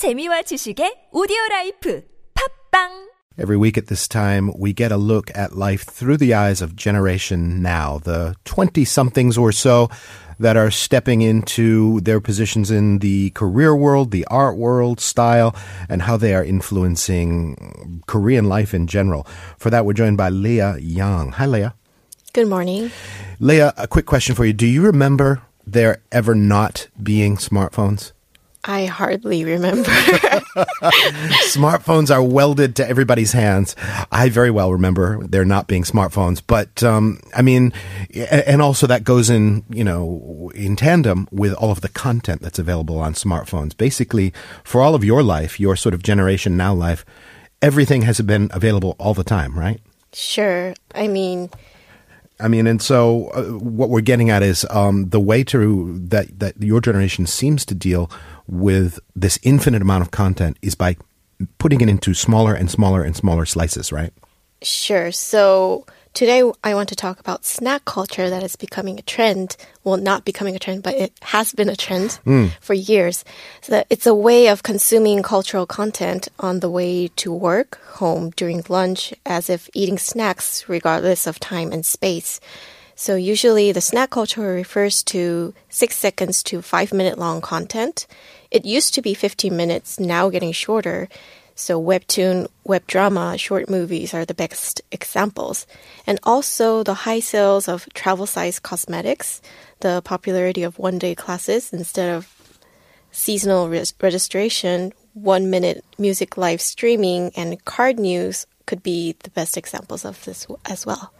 재미와 지식의 오디오 라이프 팝빵 Every week at this time, we get a look at life through the eyes of Generation Now, the 20 somethings or so that are stepping into their positions in the career world, the art world, style, and how they are influencing Korean life in general. For that, we're joined by Leah Young. Hi, Leah. Good morning. Leah, a quick question for you. Do you remember there ever not being smartphones? I hardly remember. smartphones are welded to everybody's hands. I very well remember there not being smartphones, but um, I mean, and also that goes in, you know, in tandem with all of the content that's available on smartphones. Basically, for all of your life, your sort of generation now life, everything has been available all the time, right? sure. I mean, I mean, and so uh, what we're getting at is um, the way to that that your generation seems to deal with this infinite amount of content is by putting it into smaller and smaller and smaller slices, right? sure. So today I want to talk about snack culture that is becoming a trend. Well, not becoming a trend, but it has been a trend hmm. for years. So that it's a way of consuming cultural content on the way to work, home, during lunch, as if eating snacks regardless of time and space. So usually the snack culture refers to six seconds to five minute long content. It used to be 15 minutes, now getting shorter. So webtoon, web drama, short movies are the best examples. And also the high sales of travel size cosmetics, the popularity of one day classes instead of seasonal res- registration, one minute music live streaming, and card news could be the best examples of this as well.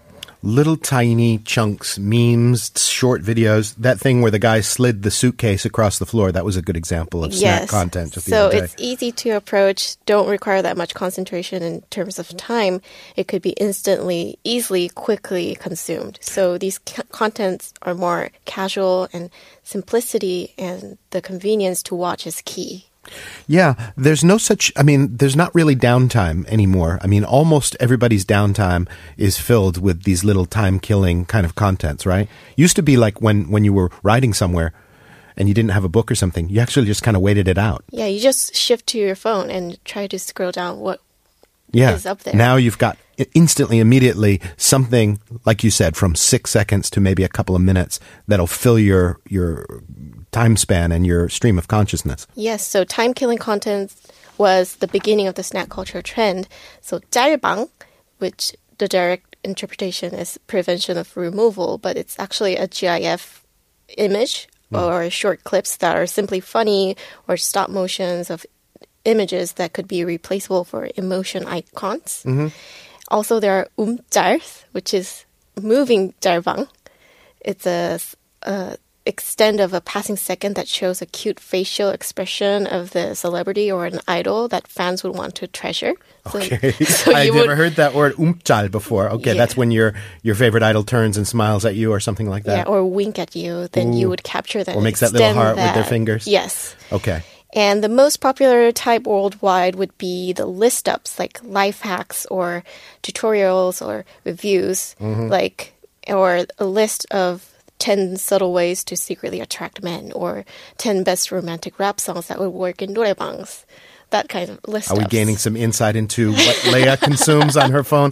Little tiny chunks, memes, short videos. That thing where the guy slid the suitcase across the floor. That was a good example of snack content. Just so it's easy to approach. Don't require that much concentration in terms of time. It could be instantly, easily, quickly consumed. So these c- contents are more casual and simplicity and the convenience to watch is key. Yeah, there's no such. I mean, there's not really downtime anymore. I mean, almost everybody's downtime is filled with these little time-killing kind of contents, right? Used to be like when when you were riding somewhere and you didn't have a book or something, you actually just kind of waited it out. Yeah, you just shift to your phone and try to scroll down what Yeah. is up there. Now you've got instantly, immediately something like you said, from six seconds to maybe a couple of minutes that'll fill your your time span and your stream of consciousness. Yes, so time killing content was the beginning of the snack culture trend. So 짤방, which the direct interpretation is prevention of removal, but it's actually a GIF image mm. or short clips that are simply funny or stop motions of images that could be replaceable for emotion icons. Mm-hmm. Also, there are umjars, which is moving jarvang. It's a, a extend of a passing second that shows a cute facial expression of the celebrity or an idol that fans would want to treasure. So, okay, so I've would, never heard that word umtal before. Okay, yeah. that's when your your favorite idol turns and smiles at you or something like that. Yeah, or wink at you. Then Ooh. you would capture that. Or makes that little heart that. with their fingers. Yes. Okay. And the most popular type worldwide would be the list ups, like life hacks or tutorials or reviews, mm-hmm. like, or a list of 10 subtle ways to secretly attract men or 10 best romantic rap songs that would work in noraebangs. That kind of list Are we gaining some insight into what Leah consumes on her phone?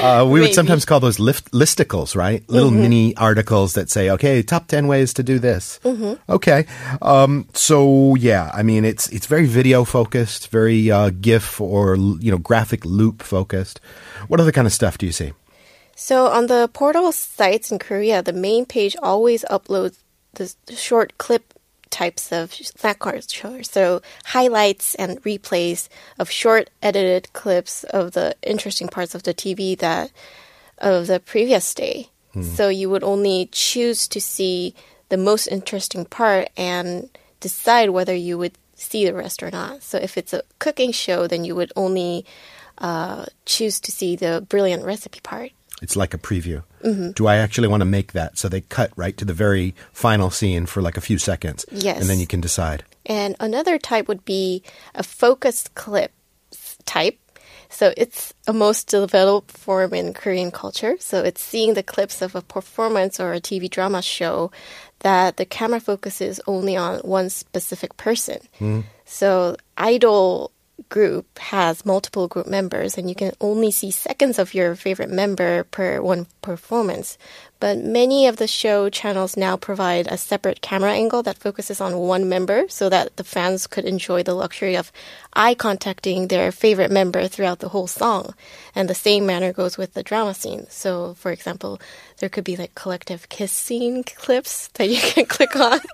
Uh, we would sometimes call those lift, listicles, right? Little mini articles that say, "Okay, top ten ways to do this." Okay, um, so yeah, I mean, it's it's very video focused, very uh, GIF or you know graphic loop focused. What other kind of stuff do you see? So on the portal sites in Korea, the main page always uploads the short clip types of snack culture. So highlights and replays of short edited clips of the interesting parts of the TV that of the previous day. So you would only choose to see the most interesting part and decide whether you would see the rest or not. So if it's a cooking show, then you would only uh, choose to see the brilliant recipe part. It's like a preview. Mm-hmm. Do I actually want to make that? So they cut right to the very final scene for like a few seconds. Yes. And then you can decide. And another type would be a focused clip type. So it's a most developed form in Korean culture. So it's seeing the clips of a performance or a TV drama show that the camera focuses only on one specific person. Mm-hmm. So idol group has multiple group members and you can only see seconds of your favorite member per one performance. But many of the show channels now provide a separate camera angle that focuses on one member so that the fans could enjoy the luxury of eye contacting their favorite member throughout the whole song. And the same manner goes with the drama scene. So, for example, there could be like collective kiss scene clips that you can click on.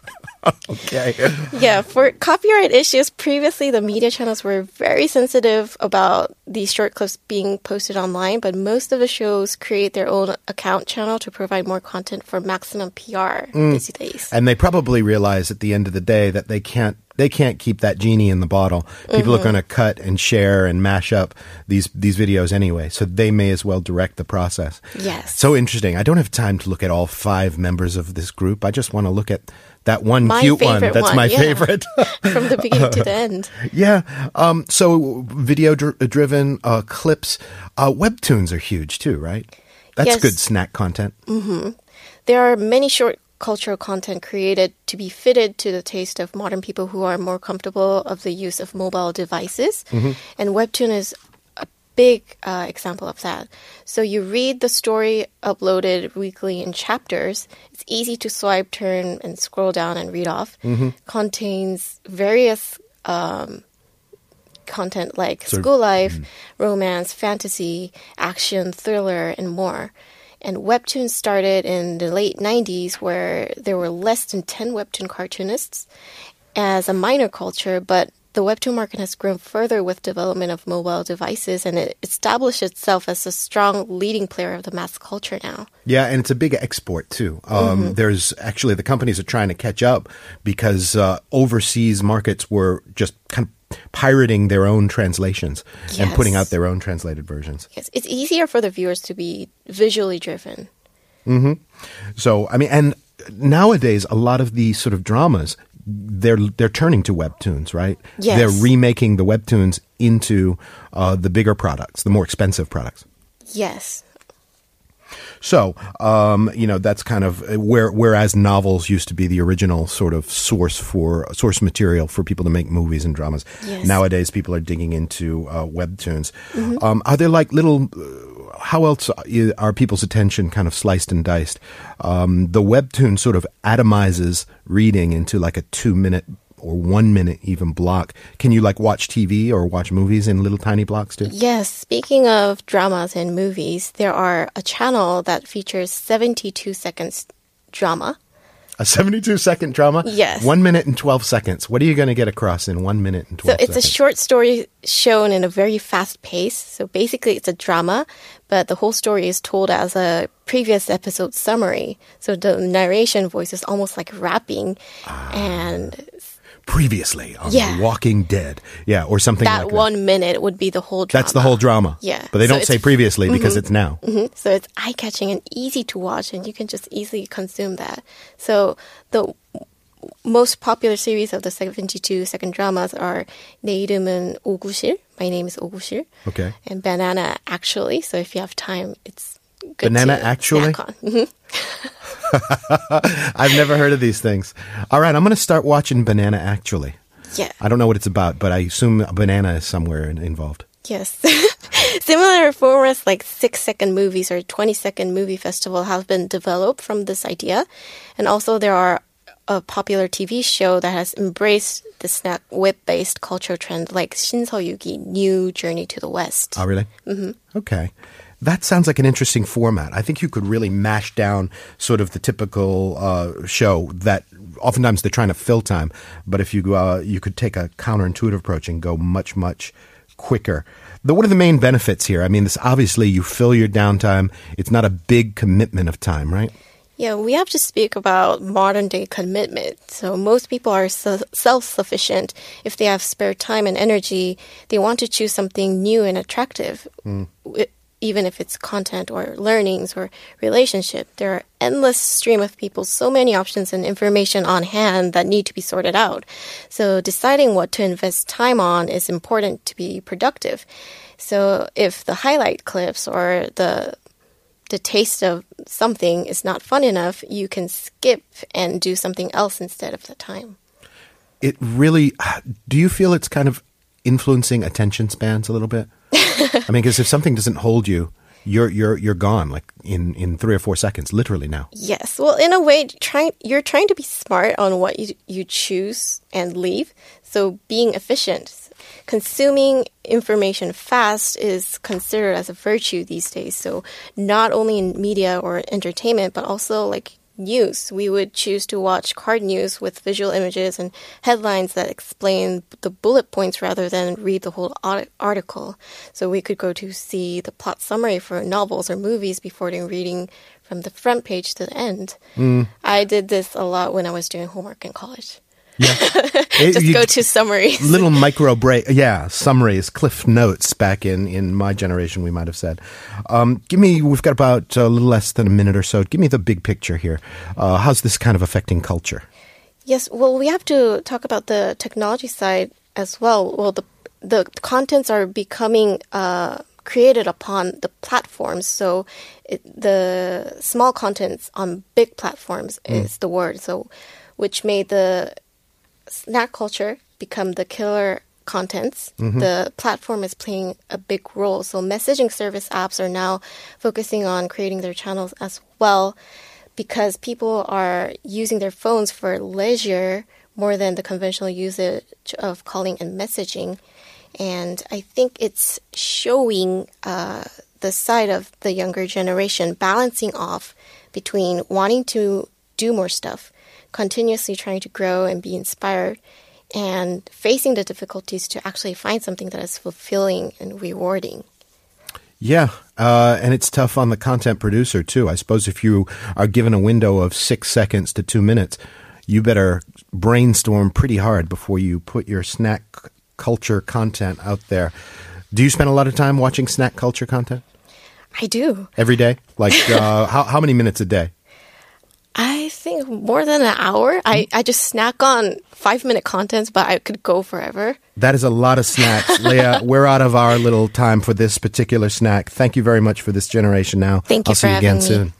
Okay. Yeah, for copyright issues, previously the media channels were very sensitive about these short clips being posted online, but most of the shows create their own account channel to provide more content for maximum PR these days. And they probably realize at the end of the day that they can't they can't keep that genie in the bottle. People are going to cut and share and mash up these these videos anyway, so they may as well direct the process. Yes. So interesting. I don't have time to look at all five members of this group. I just want to look at that one My cute one. That's one, my yeah. favorite. From the beginning to the end. yeah. Um, so video dr- driven uh, clips, uh, webtoons are huge too, right? That's Yes. good snack content. There are many short cultural content created to be fitted to the taste of modern people who are more comfortable of the use of mobile devices. And Webtoon is a big uh, example of that. So you read the story uploaded weekly in chapters. It's easy to swipe, turn, and scroll down and read off. Contains various um, content like of- school life, romance, fantasy, action, thriller, and more. And webtoons started in the late 90s where there were less than 10 webtoon cartoonists as a minor culture, but the webtoon market has grown further with development of mobile devices and it established itself as a strong leading player of the mass culture now. Yeah, and it's a big export too. Um, There's actually the companies are trying to catch up because uh, overseas markets were just kind of pirating their own translations and putting out their own translated versions. Yes, it's easier for the viewers to be visually driven. So I mean, and nowadays a lot of these sort of dramas they're they're turning to webtoons, right? Yes. They're remaking the webtoons into uh, the bigger products, the more expensive products. Yes. So, um, you know, that's kind of uh, where, whereas novels used to be the original sort of source for source material for people to make movies and dramas. Yes. Nowadays, people are digging into uh, webtoons. Um, are there like little? Uh, how else are people's attention kind of sliced and diced? Um, the webtoon sort of atomizes reading into like a two minute or one minute even block. Can you like watch TV or watch movies in little tiny blocks too? Yes, speaking of dramas and movies, there are a channel that features 72 seconds drama. A 72 second drama? Yes. One minute and 12 seconds. What are you going to get across in one minute and 12 So 12 it's a short story shown in a very fast pace. So basically it's a drama, but the whole story is told as a previous episode summary. So the narration voice is almost like rapping Ah. and Previously on Yeah. The Walking Dead. Yeah, or something that like one minute would be the whole that. drama. That's the whole drama. Yeah. But they So don't say it's- previously because it's now. Mhm. So it's eye catching and easy to watch, and you can just easily consume that. So the most popular series of the 72 second dramas are 내 이름은 오구실, My name is 오구실, Okay. and Banana Actually. So if you have time, it's good Banana to Actually? snack on. Mhm. I've never heard of these things. All right, I'm going to start watching Banana actually. Yeah. I don't know what it's about, but I assume a banana is somewhere in, involved. Yes. Similar formats like six second movies or 20 second movie festival have been developed from this idea. And also there are a popular TV show that has embraced the snack web based cultural trend like Shin Yugi New Journey to the West. Oh, really? Mm-hmm. Okay. That sounds like an interesting format. I think you could really mash down sort of the typical uh, show that oftentimes they're trying to fill time, but if you uh, you could take a counterintuitive approach and go much much quicker. The, what are the main benefits here? I mean, this obviously you fill your downtime. It's not a big commitment of time, right? Yeah, we have to speak about modern day commitment. So most people are self sufficient. If they have spare time and energy, they want to choose something new and attractive. W- Even if it's content or learnings or relationship, there are endless stream of people, so many options and information on hand that need to be sorted out. So deciding what to invest time on is important to be productive. So if the highlight clips or the the taste of something is not fun enough, you can skip and do something else instead of the time. it really. Do you feel it's kind of influencing attention spans a little bit? I mean, because if something doesn't hold you, you're you're you're gone like in in three or four seconds, literally now. Yes. Well, in a way, trying you're trying to be smart on what you you choose and leave. So being efficient, consuming information fast is considered as a virtue these days. So not only in media or entertainment, but also like news. We would choose to watch card news with visual images and headlines that explain the bullet points rather than read the whole article. So we could go to see the plot summary for novels or movies before reading from the front page to the end. Mm. I did this a lot when I was doing homework in college. Yeah. Just you, go to summaries. little micro break. Yeah, summaries, cliff notes back in, in my generation, we might have said. Um, give me, we've got about a little less than a minute or so. Give me the big picture here. Uh, how's this kind of affecting culture? Yes, well, we have to talk about the technology side as well. Well, the, the contents are becoming uh, created upon the platforms. So it, the small contents on big platforms mm. is the word. So, which made the snack culture become the killer contents. Mm-hmm. The platform is playing a big role. So messaging service apps are now focusing on creating their channels as well because people are using their phones for leisure more than the conventional usage of calling and messaging. And I think it's showing uh, the side of the younger generation balancing off between wanting to do more stuff continuously trying to grow and be inspired and facing the difficulties to actually find something that is fulfilling and rewarding. Yeah, uh, and it's tough on the content producer too. I suppose if you are given a window of six seconds to two minutes, you better brainstorm pretty hard before you put your snack culture content out there. Do you spend a lot of time watching snack culture content? I do. Every day? Like, uh, how, how many minutes a day? I think more than an hour. I, mm-hmm. I just snack on five minute contents, but I could go forever. That is a lot of snacks. Leah, we're out of our little time for this particular snack. Thank you very much for this generation now. Thank you I'll see you again me. soon.